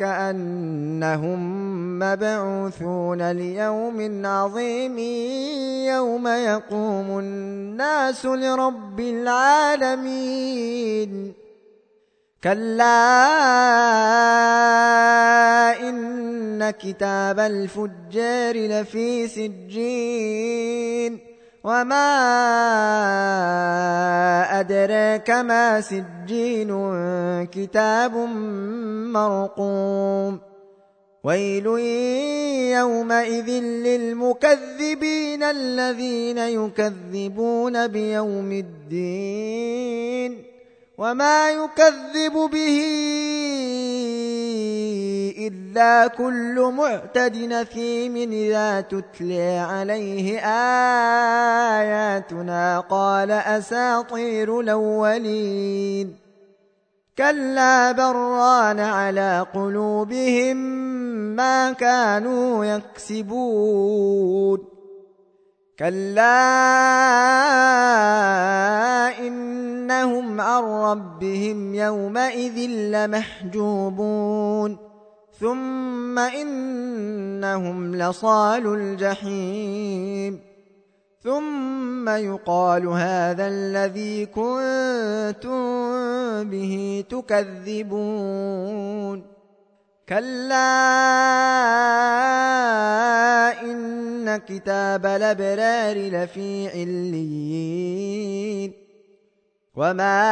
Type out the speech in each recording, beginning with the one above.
أنهم مبعوثون ليوم عظيم يوم يقوم الناس لرب العالمين. كلا إن كتاب الفجار لفي سجين وما أدراك ما سجين كتاب مرقوم. ويل يومئذ للمكذبين الذين يكذبون بيوم الدين. وما يكذب به إلا كل معتد نثيم إذا تتلي عليه آياتنا قال أساطير الأولين. كلا بران على قلوبهم ما كانوا يكسبون. كلا إنهم عن ربهم يومئذ لمحجوبون. ثم إنهم لصال الجحيم ثم يقال هذا الذي كنتم به تكذبون كلا إن كتاب الأبرار لفي عليين وما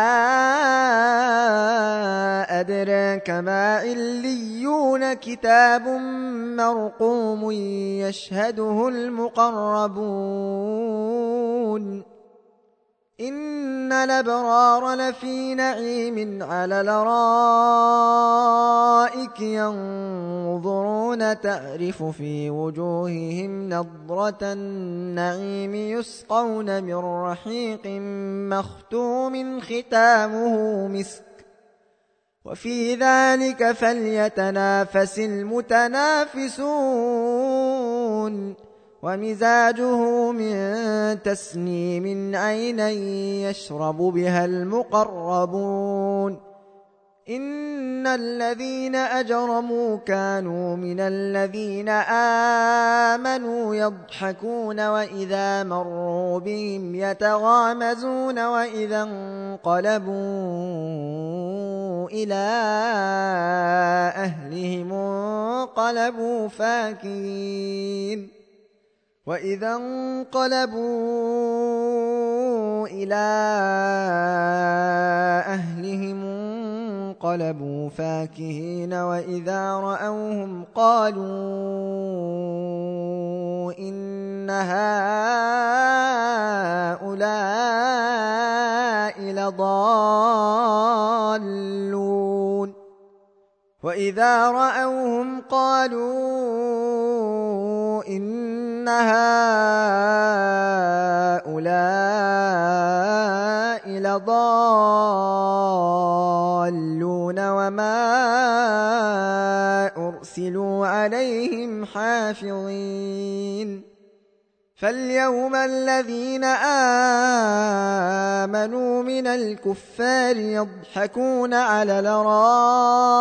أدراك ما عليون كتاب مرقوم يشهده المقربون إن الأبرار لفي نعيم على الارائك ينظرون تعرف في وجوههم نضرة النعيم يسقون من رحيق مختوم ختامه مسك وفي ذلك فليتنافس المتنافسون ومزاجه من تسنيم عينا يشرب بها المقربون. إن الذين أجرموا كانوا من الذين آمنوا يضحكون وإذا مروا بهم يتغامزون وإذا انقلبوا إلى أهلهم انقلبوا فاكين وإذا انقلبوا إلى أهلهم انقلبوا فاكهين وإذا رأوهم قالوا إن هؤلاء لضالون وإذا رأوهم قالوا إن هؤلاء لضالون وما أرسلوا عليهم حافظين فاليوم الذين آمنوا من الكفار يضحكون على الارائك